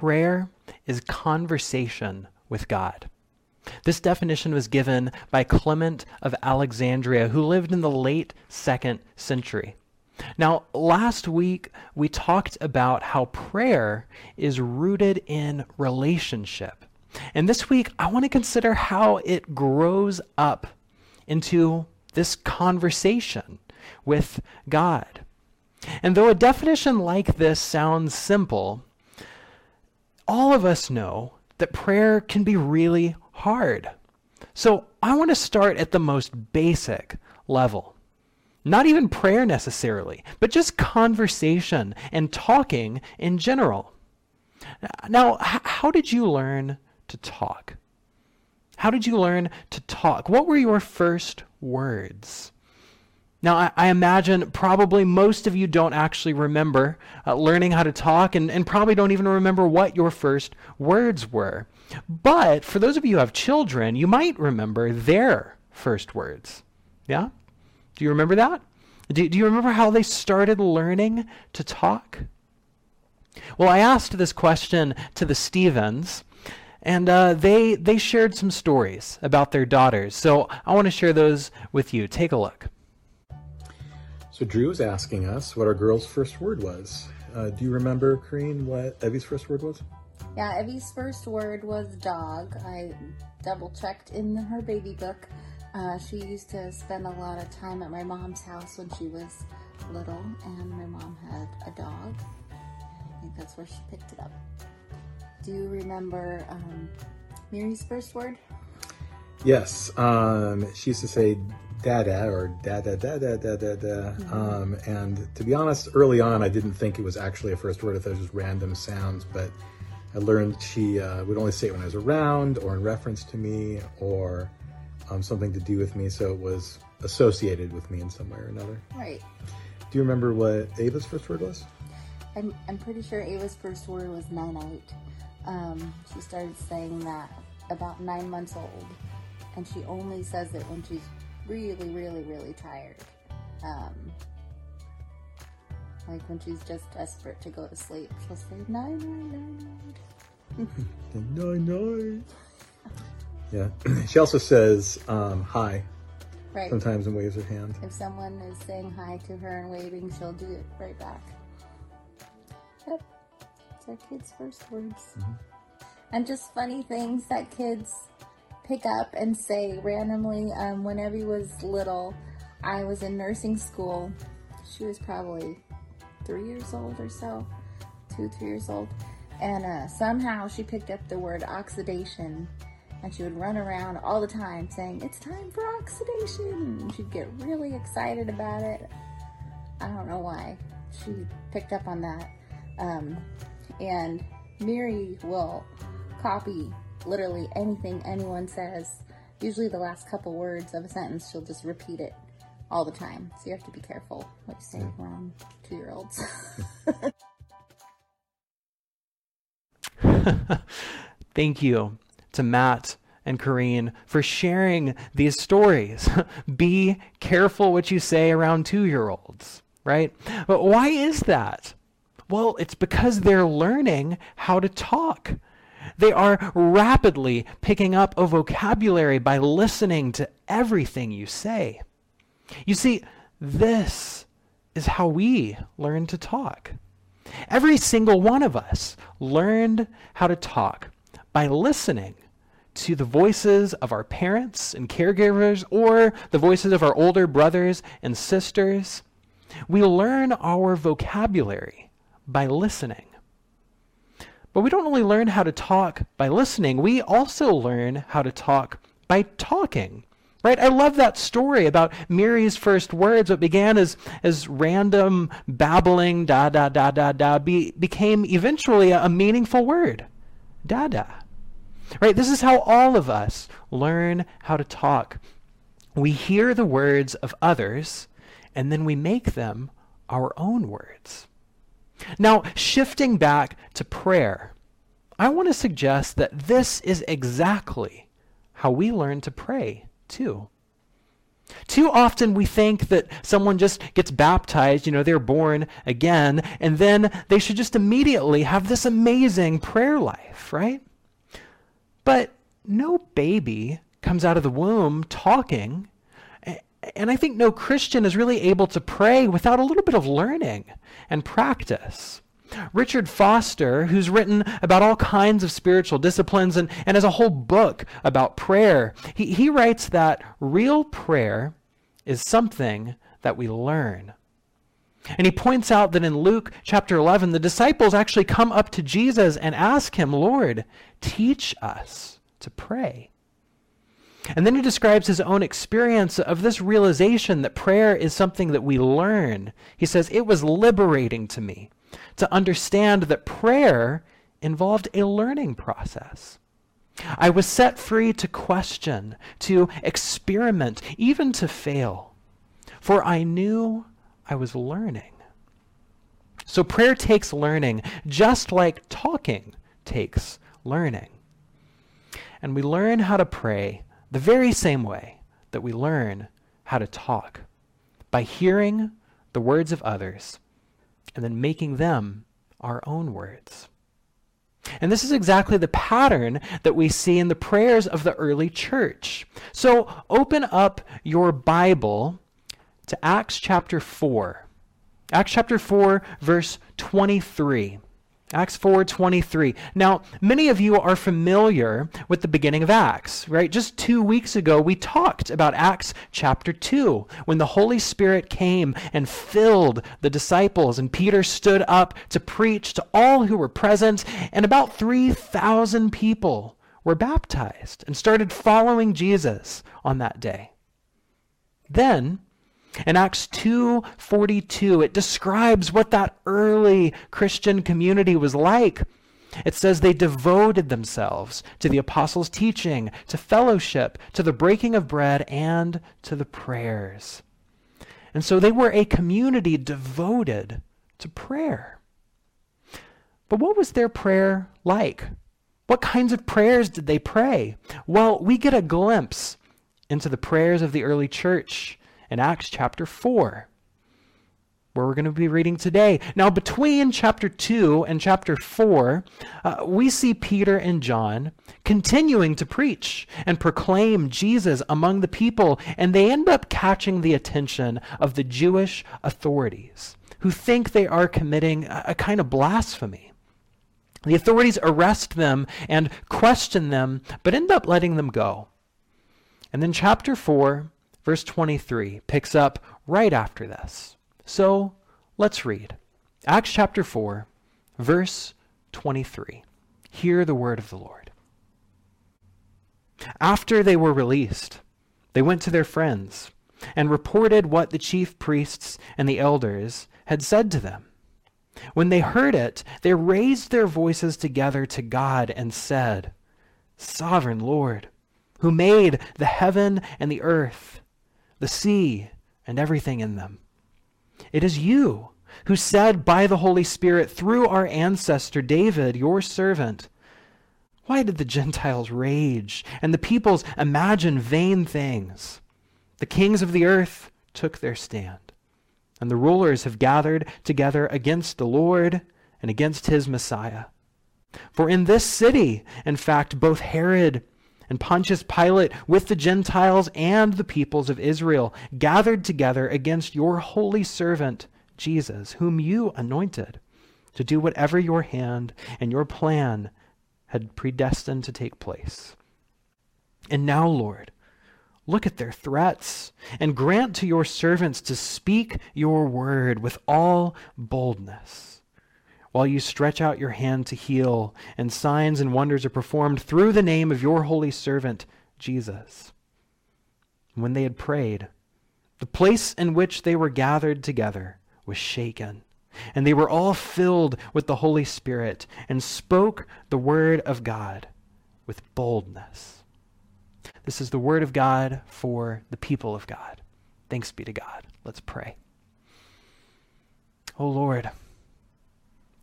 prayer is conversation with God. This definition was given by Clement of Alexandria, who lived in the late second century. Now, last week we talked about how prayer is rooted in relationship. And this week I want to consider how it grows up into this conversation with God. And though a definition like this sounds simple, all of us know that prayer can be really hard. So I want to start at the most basic level. Not even prayer necessarily, but just conversation and talking in general. Now, how did you learn to talk? How did you learn to talk? What were your first words? Now, I, I, imagine probably most of you don't actually remember uh, learning how to talk and, and probably don't even remember what your first words were. But for those of you who have children, you might remember their first words. Yeah? Do you remember that? Do, do you remember how they started learning to talk? Well, I asked this question to the Stevens, and uh, they, they shared some stories about their daughters. So I want to share those with you. Take a look. So Drew was asking us what our girl's first word was. Uh, do you remember, Kareen, what Evie's first word was? Yeah, Evie's first word was dog. I double checked in her baby book. Uh, she used to spend a lot of time at my mom's house when she was little, and my mom had a dog. I think that's where she picked it up. Do you remember um, Miri's first word? Yes. Um, she used to say dada or da da da da da da da. Mm-hmm. Um, and to be honest, early on, I didn't think it was actually a first word. I thought it was just random sounds. But I learned she uh, would only say it when I was around, or in reference to me, or um, something to do with me. So it was associated with me in some way or another. Right. Do you remember what Ava's first word was? I'm, I'm pretty sure Ava's first word was nine Um, she started saying that about nine months old, and she only says it when she's really, really, really tired. Um, like when she's just desperate to go to sleep, she'll say nine nine nine nine nine. Yeah. she also says um, hi. Right. Sometimes and waves her hand. If someone is saying hi to her and waving, she'll do it right back. Yep. It's our kids' first words. Mm-hmm. And just funny things that kids pick up and say randomly um, when Evie was little, I was in nursing school. She was probably three years old or so, two, three years old. And uh, somehow she picked up the word oxidation and she would run around all the time saying, It's time for oxidation. And she'd get really excited about it. I don't know why. She picked up on that. Um, and Mary will copy literally anything anyone says. Usually, the last couple words of a sentence, she'll just repeat it all the time. So you have to be careful what you say mm. around two year olds. Thank you to Matt and Kareen for sharing these stories. be careful what you say around two year olds, right? But why is that? Well, it's because they're learning how to talk. They are rapidly picking up a vocabulary by listening to everything you say. You see, this is how we learn to talk. Every single one of us learned how to talk by listening to the voices of our parents and caregivers or the voices of our older brothers and sisters. We learn our vocabulary by listening. But we don't only learn how to talk by listening, we also learn how to talk by talking. Right? I love that story about Mary's first words. What began as, as random babbling, da da da da da, be, became eventually a, a meaningful word. Da da. Right? This is how all of us learn how to talk. We hear the words of others, and then we make them our own words. Now, shifting back to prayer, I want to suggest that this is exactly how we learn to pray, too. Too often we think that someone just gets baptized, you know, they're born again, and then they should just immediately have this amazing prayer life, right? But no baby comes out of the womb talking. And I think no Christian is really able to pray without a little bit of learning and practice. Richard Foster, who's written about all kinds of spiritual disciplines and, and has a whole book about prayer, he, he writes that real prayer is something that we learn. And he points out that in Luke chapter 11, the disciples actually come up to Jesus and ask him, Lord, teach us to pray. And then he describes his own experience of this realization that prayer is something that we learn. He says, It was liberating to me to understand that prayer involved a learning process. I was set free to question, to experiment, even to fail, for I knew I was learning. So prayer takes learning, just like talking takes learning. And we learn how to pray the very same way that we learn how to talk by hearing the words of others and then making them our own words. And this is exactly the pattern that we see in the prayers of the early church. So open up your Bible to Acts chapter 4. Acts chapter 4, verse 23. Acts 4:23. Now, many of you are familiar with the beginning of Acts, right? Just 2 weeks ago we talked about Acts chapter 2 when the Holy Spirit came and filled the disciples and Peter stood up to preach to all who were present and about 3,000 people were baptized and started following Jesus on that day. Then in Acts 2:42, it describes what that early Christian community was like. It says they devoted themselves to the apostles' teaching, to fellowship, to the breaking of bread, and to the prayers. And so they were a community devoted to prayer. But what was their prayer like? What kinds of prayers did they pray? Well, we get a glimpse into the prayers of the early church in Acts chapter 4, where we're going to be reading today. Now, between chapter 2 and chapter 4, uh, we see Peter and John continuing to preach and proclaim Jesus among the people, and they end up catching the attention of the Jewish authorities who think they are committing a, a kind of blasphemy. The authorities arrest them and question them, but end up letting them go. And then, chapter 4, verse 23 picks up right after this. So let's read Acts chapter 4, verse 23. Hear the word of the Lord. After they were released, they went to their friends and reported what the chief priests and the elders had said to them. When they heard it, they raised their voices together to God and said, Sovereign Lord, who made the heaven and the earth, the sea, and everything in them. It is you who said by the Holy Spirit through our ancestor David, your servant, Why did the Gentiles rage and the peoples imagine vain things? The kings of the earth took their stand, and the rulers have gathered together against the Lord and against his Messiah. For in this city, in fact, both Herod and Pontius Pilate with the Gentiles and the peoples of Israel gathered together against your holy servant, Jesus, whom you anointed, to do whatever your hand and your plan had predestined to take place. And now, Lord, look at their threats and grant to your servants to speak your word with all boldness while you stretch out your hand to heal, and signs and wonders are performed through the name of your holy servant, Jesus. When they had prayed, the place in which they were gathered together was shaken, and they were all filled with the Holy Spirit and spoke the word of God with boldness. This is the word of God for the people of God. Thanks be to God. Let's pray. Oh Lord,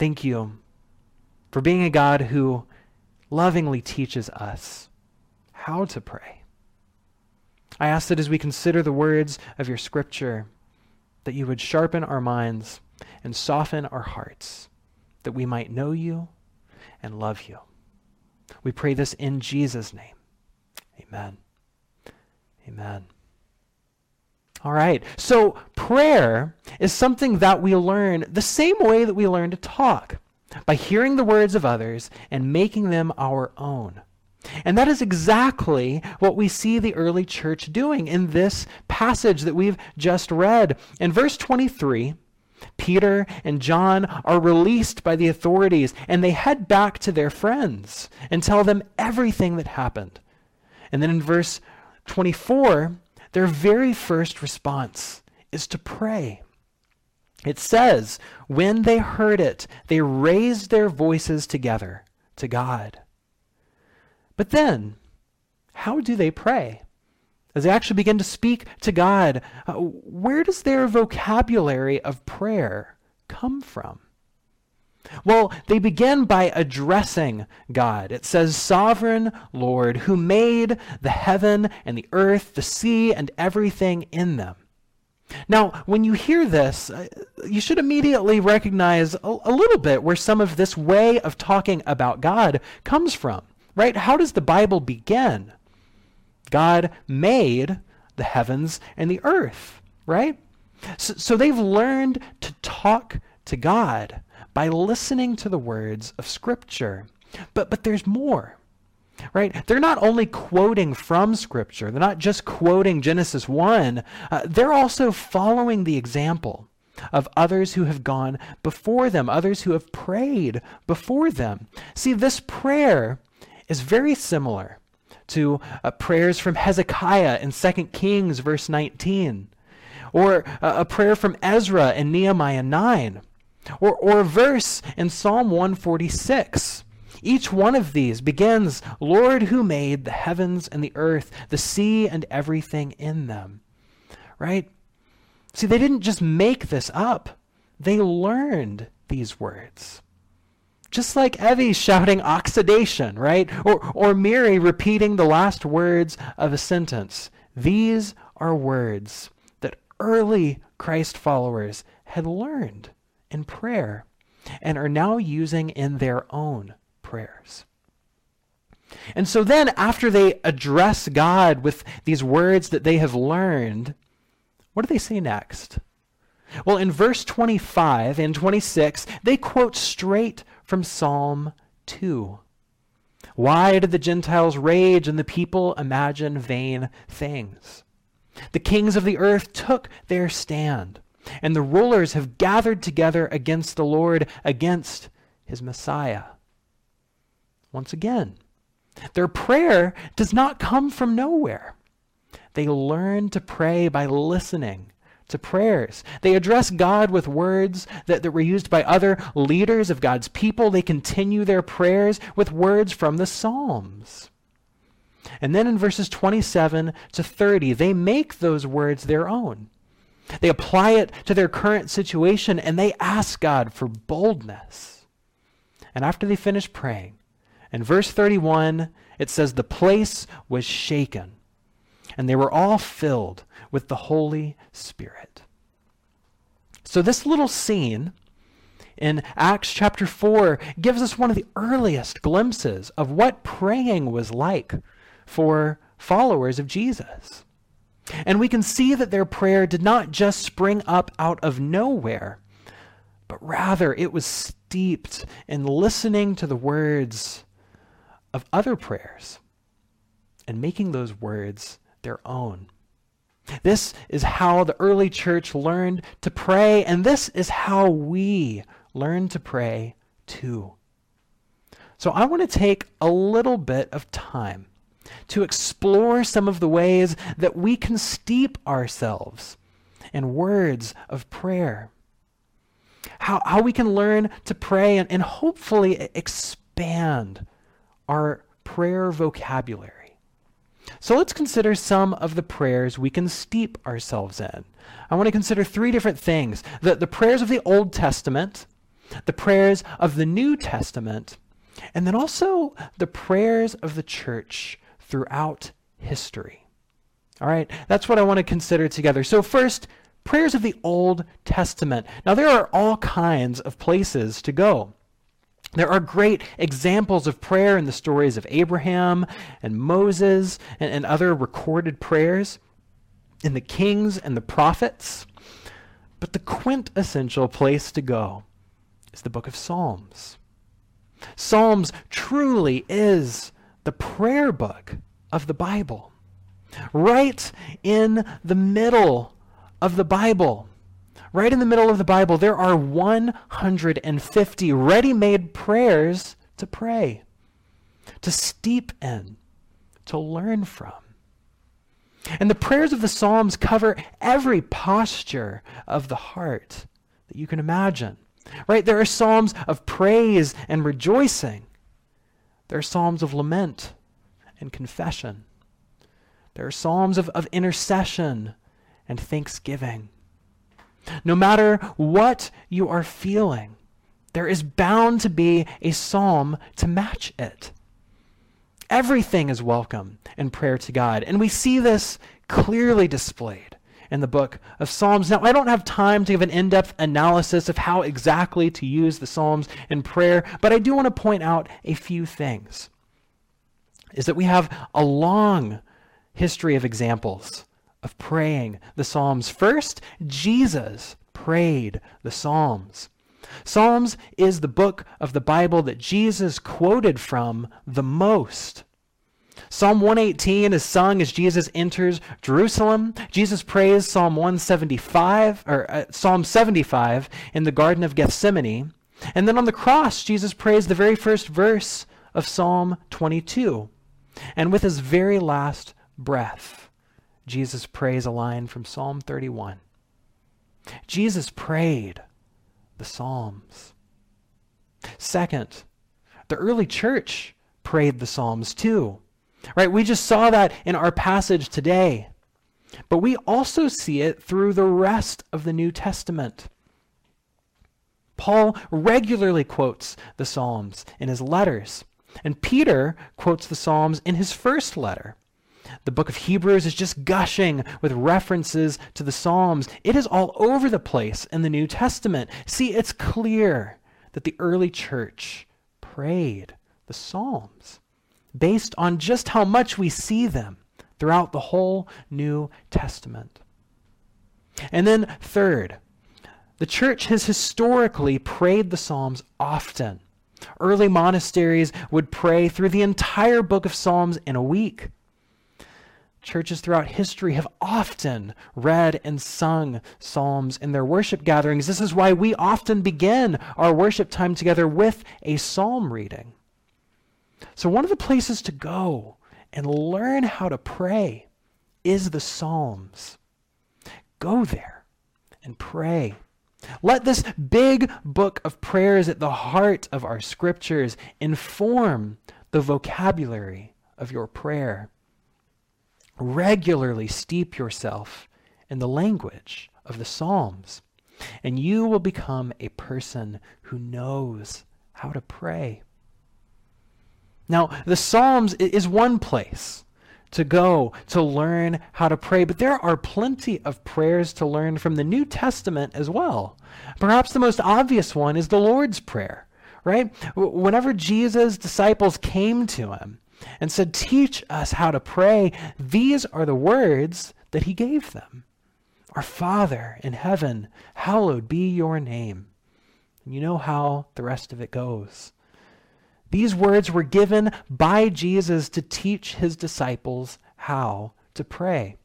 Thank you for being a God who lovingly teaches us how to pray. I ask that as we consider the words of your scripture, that you would sharpen our minds and soften our hearts, that we might know you and love you. We pray this in Jesus' name. Amen. Amen. All right. So prayer is something that we learn the same way that we learn to talk by hearing the words of others and making them our own. And that is exactly what we see the early church doing in this passage that we've just read. In verse 23, Peter and John are released by the authorities and they head back to their friends and tell them everything that happened. And then in verse 24, their very first response is to pray. It says, when they heard it, they raised their voices together to God. But then, how do they pray? As they actually begin to speak to God, uh, where does their vocabulary of prayer come from? Well, they begin by addressing God. It says, Sovereign Lord, who made the heaven and the earth, the sea, and everything in them. Now, when you hear this, uh, you should immediately recognize a, a, little bit where some of this way of talking about God comes from, right? How does the Bible begin? God made the heavens and the earth, right? So, so they've learned to talk to God by listening to the words of Scripture. But, but there's more. Right? They're not only quoting from Scripture, they're not just quoting Genesis 1, uh, they're also following the example of others who have gone before them, others who have prayed before them. See, this prayer is very similar to uh, prayers from Hezekiah in 2 Kings, verse 19, or uh, a prayer from Ezra in Nehemiah 9 or, or a verse in Psalm 146. Each one of these begins, Lord who made the heavens and the earth, the sea and everything in them. Right? See, they didn't just make this up, they learned these words. Just like Evie shouting oxidation, right? Or, or Miri repeating the last words of a sentence. These are words that early Christ followers had learned in prayer and are now using in their own prayers. And so then, after they address God with these words that they have learned, what do they say next? Well, in verse 25 and 26, they quote straight from Psalm 2. Why did the Gentiles rage and the people imagine vain things? The kings of the earth took their stand and the rulers have gathered together against the Lord, against his Messiah. Once again, their prayer does not come from nowhere. They learn to pray by listening to prayers. They address God with words that, that were used by other leaders of God's people. They continue their prayers with words from the Psalms. And then in verses 27 to 30, they make those words their own. They apply it to their current situation and they ask God for boldness. And after they finish praying, in verse 31, it says, The place was shaken, and they were all filled with the Holy Spirit. So, this little scene in Acts chapter 4 gives us one of the earliest glimpses of what praying was like for followers of Jesus. And we can see that their prayer did not just spring up out of nowhere, but rather it was steeped in listening to the words of other prayers and making those words their own. This is how the early church learned to pray, and this is how we learn to pray too. So I want to take a little bit of time to explore some of the ways that we can steep ourselves in words of prayer. How, how we can learn to pray and, and hopefully expand our prayer vocabulary. So let's consider some of the prayers we can steep ourselves in. I want to consider three different things the, the prayers of the Old Testament, the prayers of the New Testament, and then also the prayers of the church throughout history. All right, that's what I want to consider together. So, first, prayers of the Old Testament. Now, there are all kinds of places to go. There are great examples of prayer in the stories of Abraham and Moses and, and, other recorded prayers in the kings and the prophets. But the quintessential place to go is the book of Psalms. Psalms truly is the prayer book of the Bible. Right in the middle of the Bible, right in the middle of the Bible, there are 150 ready made prayers to pray, to steep in, to learn from. And the prayers of the Psalms cover every posture of the heart that you can imagine. Right? There are psalms of praise and rejoicing. There are psalms of lament and confession. There are psalms of, of intercession and thanksgiving. No matter what you are feeling, there is bound to be a psalm to match it. Everything is welcome in prayer to God, and we see this clearly displayed in the book of Psalms. Now, I don't have time to give an in depth analysis of how exactly to use the Psalms in prayer, but I do want to point out a few things. Is that we have a long history of examples of praying the Psalms. First, Jesus prayed the Psalms. Psalms is the book of the Bible that Jesus quoted from the most. Psalm 118 is sung as Jesus enters Jerusalem. Jesus prays Psalm 175 or uh, Psalm 75 in the Garden of Gethsemane. And then on the cross, Jesus prays the very first verse of Psalm 22. And with his very last breath, Jesus prays a line from Psalm 31. Jesus prayed the Psalms. Second, the early church prayed the Psalms too. Right? We just saw that in our passage today. But we also see it through the rest of the New Testament. Paul regularly quotes the Psalms in his letters, and Peter quotes the Psalms in his first letter. The book of Hebrews is just gushing with references to the Psalms. It is all over the place in the New Testament. See, it's clear that the early church prayed the Psalms based on just how much we see them throughout the whole New Testament. And then, third, the church has historically prayed the Psalms often. Early monasteries would pray through the entire book of Psalms in a week. Churches throughout history have often read and sung psalms in their worship gatherings. This is why we often begin our worship time together with a psalm reading. So, one of the places to go and learn how to pray is the Psalms. Go there and pray. Let this big book of prayers at the heart of our scriptures inform the vocabulary of your prayer. Regularly steep yourself in the language of the Psalms, and you will become a person who knows how to pray. Now, the Psalms is one place to go to learn how to pray, but there are plenty of prayers to learn from the New Testament as well. Perhaps the most obvious one is the Lord's Prayer, right? Whenever Jesus' disciples came to him and said, Teach us how to pray, these are the words that he gave them Our Father in heaven, hallowed be your name. And you know how the rest of it goes. These words were given by Jesus to teach his disciples how to pray.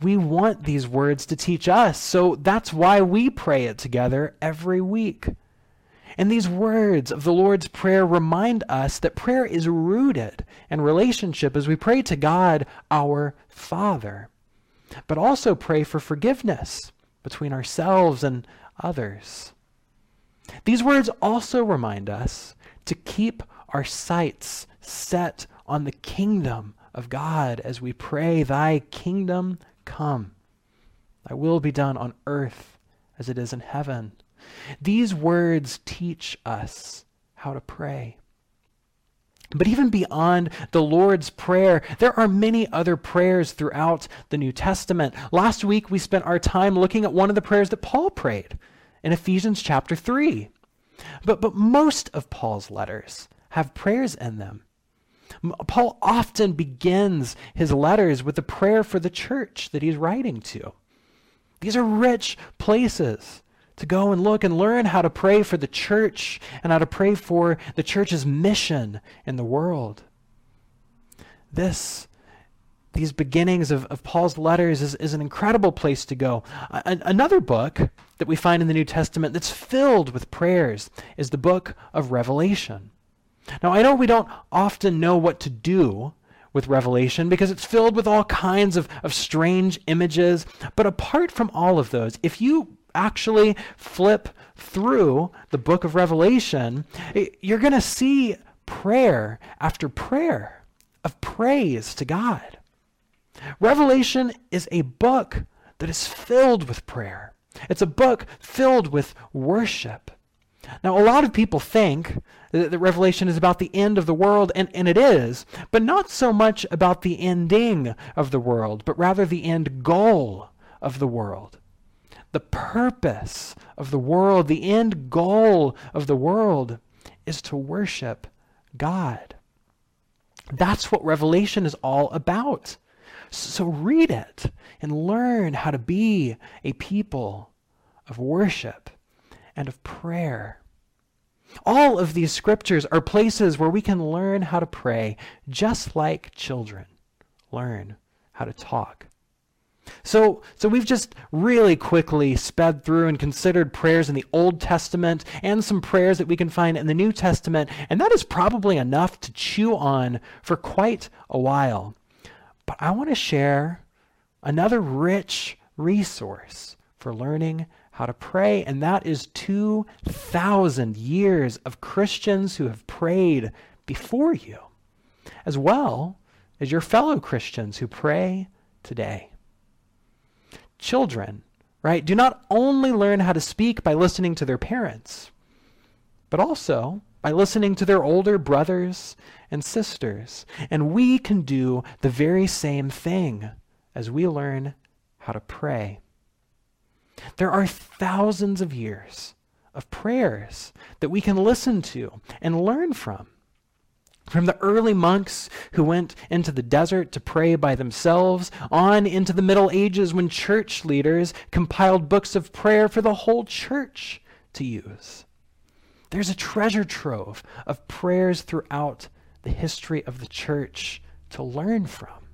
We want these words to teach us, so that's why we pray it together every week. And these words of the Lord's Prayer remind us that prayer is rooted in relationship as we pray to God, our Father, but also pray for forgiveness between ourselves and others. These words also remind us to keep our sights set on the kingdom of God as we pray, Thy kingdom come. Thy will be done on earth as it is in heaven. These words teach us how to pray. But even beyond the Lord's Prayer, there are many other prayers throughout the New Testament. Last week, we spent our time looking at one of the prayers that Paul prayed in Ephesians chapter 3. But, but most of Paul's letters have prayers in them. Paul often begins his letters with a prayer for the church that he's writing to. These are rich places to go and look and learn how to pray for the church and how to pray for the church's mission in the world. This, these beginnings of, of Paul's letters is, is an incredible place to go. A, another book that we find in the New Testament that's filled with prayers is the book of Revelation. Now, I know we don't often know what to do with Revelation because it's filled with all kinds of, of strange images. But apart from all of those, if you actually flip through the book of Revelation, you're going to see prayer after prayer of praise to God. Revelation is a book that is filled with prayer. It's a book filled with worship. Now, a lot of people think that, Revelation is about the end of the world, and, and it is, but not so much about the ending of the world, but rather the end goal of the world. The purpose of the world, the end goal of the world is to worship God. That's what Revelation is all about. So read it and learn how to be a people of worship and of prayer. All of these scriptures are places where we can learn how to pray, just like children learn how to talk. So, so we've just really quickly sped through and considered prayers in the Old Testament and some prayers that we can find in the New Testament, and that is probably enough to chew on for quite a while. But I want to share another rich resource for learning how to pray, and that is 2,000 years of Christians who have prayed before you, as well as your fellow Christians who pray today. Children, right, do not only learn how to speak by listening to their parents, but also by listening to their older brothers and sisters. And we can do the very same thing as we learn how to pray. There are thousands of years of prayers that we can listen to and learn from. From the early monks who went into the desert to pray by themselves, on into the Middle Ages when church leaders compiled books of prayer for the whole church to use. There's a treasure trove of prayers throughout the history of the church to learn from.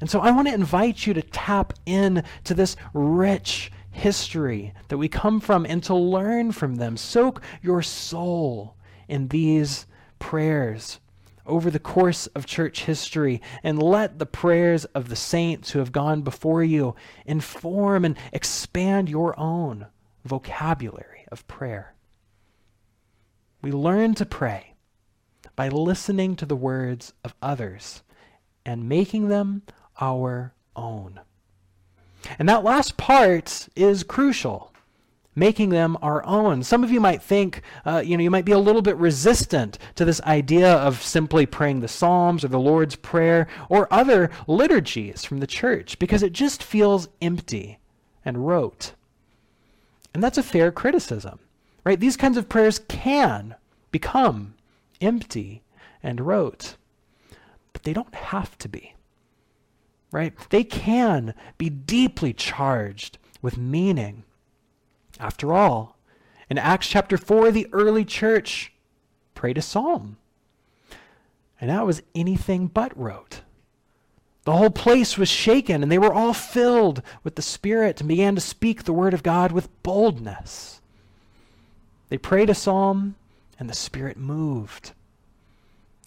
And so I want to invite you to tap in to this rich history that we come from and to learn from them. Soak your soul in these prayers over the course of church history and let the prayers of the saints who have gone before you inform and expand your own vocabulary of prayer. We learn to pray by listening to the words of others and making them our own. And that last part is crucial, making them our own. Some of you might think, uh, you know, you might be a little bit resistant to this idea of simply praying the Psalms or the Lord's Prayer or other liturgies from the church because it just feels empty and rote. And that's a fair criticism, right? These kinds of prayers can become empty and rote, but they don't have to be right? They can be deeply charged with meaning. After all, in Acts chapter 4, the early church prayed a psalm. And that was anything but rote. The whole place was shaken, and they were all filled with the Spirit and began to speak the word of God with boldness. They prayed a psalm, and the Spirit moved.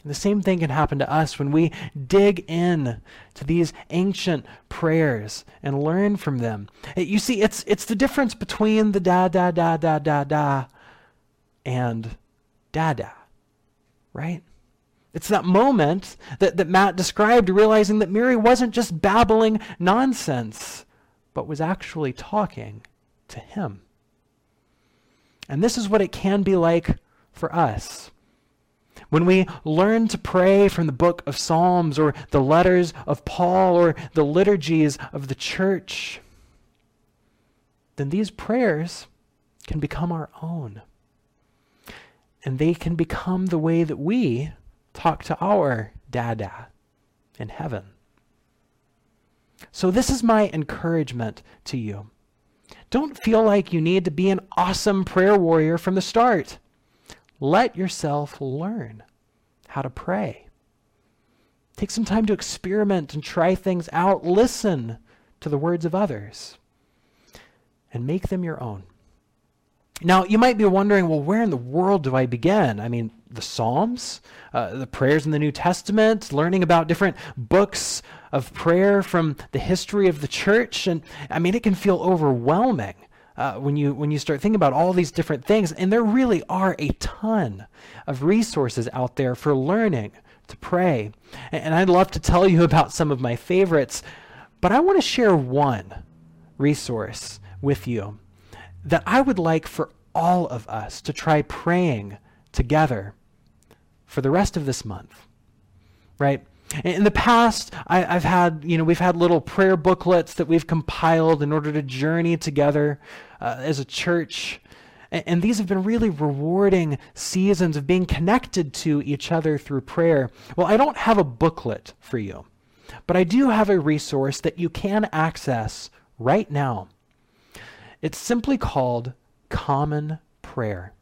The same thing can happen to us when we dig in to these ancient prayers and learn from them. You see, it's, it's the difference between the da da da da da da and da da, right? It's that moment that, that Matt described, realizing that Mary wasn't just babbling nonsense, but was actually talking to him. And this is what it can be like for us when we learn to pray from the book of Psalms or the letters of Paul or the liturgies of the church, then these prayers can become our own. And they can become the way that we talk to our Dada in heaven. So, this is my encouragement to you. Don't feel like you need to be an awesome prayer warrior from the start. Let yourself learn how to pray. Take some time to experiment and try things out. Listen to the words of others and make them your own. Now, you might be wondering, well, where in the world do I begin? I mean, the Psalms, uh, the prayers in the New Testament, learning about different books of prayer from the history of the church. And I mean, it can feel overwhelming. Uh, when you when you start thinking about all these different things, and there really are a ton of resources out there for learning to pray, and, and I'd love to tell you about some of my favorites, but I want to share one resource with you that I would like for all of us to try praying together for the rest of this month. Right? In the past, I, have had, you know, we've had little prayer booklets that we've compiled in order to journey together uh, as a church. And, and these have been really rewarding seasons of being connected to each other through prayer. Well, I don't have a booklet for you, but I do have a resource that you can access right now. It's simply called Common Prayer.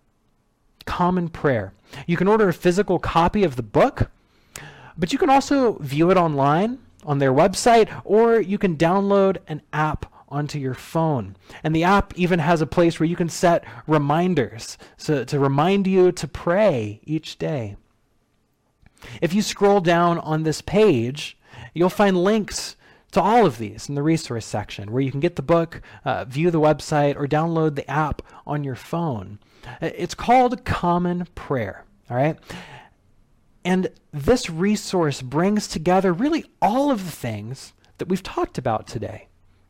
Common Prayer. You can order a physical copy of the book, but you can also view it online on their website, or you can download an app onto your phone. And the app even has a place where you can set reminders so, to remind you to pray each day. If you scroll down on this page, you'll find links to all of these in the resource section where you can get the book, uh, view the website, or download the app on your phone. It's called Common Prayer, all right? And this resource brings together really all of the things that we've talked about today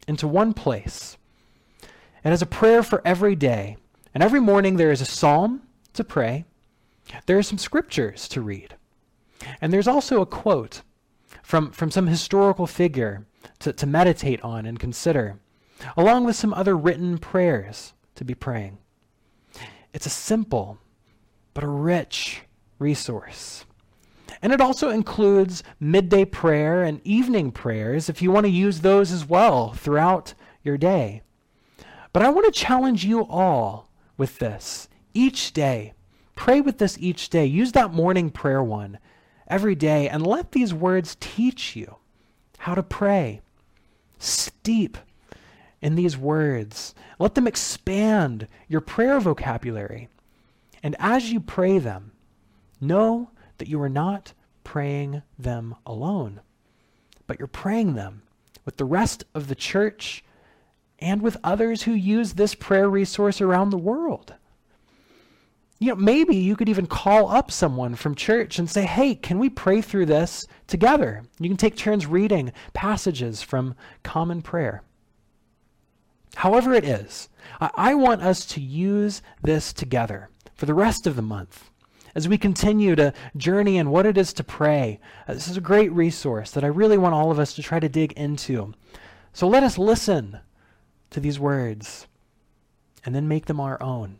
into one place. It has a prayer for every day. And every morning there is a psalm to pray, there are some scriptures to read, and there's also a quote from, from some historical figure to, to meditate on and consider, along with some other written prayers to be praying. It's a simple but a rich resource. And it also includes midday prayer and evening prayers if you want to use those as well throughout your day. But I want to challenge you all with this each day. Pray with this each day. Use that morning prayer one every day and let these words teach you how to pray. Steep in these words. Let them expand your prayer vocabulary. And as you pray them, know that you are not praying them alone, but you're praying them with the rest of the church and with others who use this prayer resource around the world. You know, maybe you could even call up someone from church and say, hey, can we pray through this together? You can take turns reading passages from common prayer. However, it is, I want us to use this together for the rest of the month as we continue to journey in what it is to pray. Uh, this is a great resource that I really want all of us to try to dig into. So let us listen to these words and then make them our own.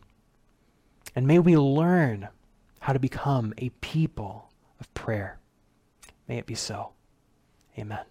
And may we learn how to become a people of prayer. May it be so. Amen.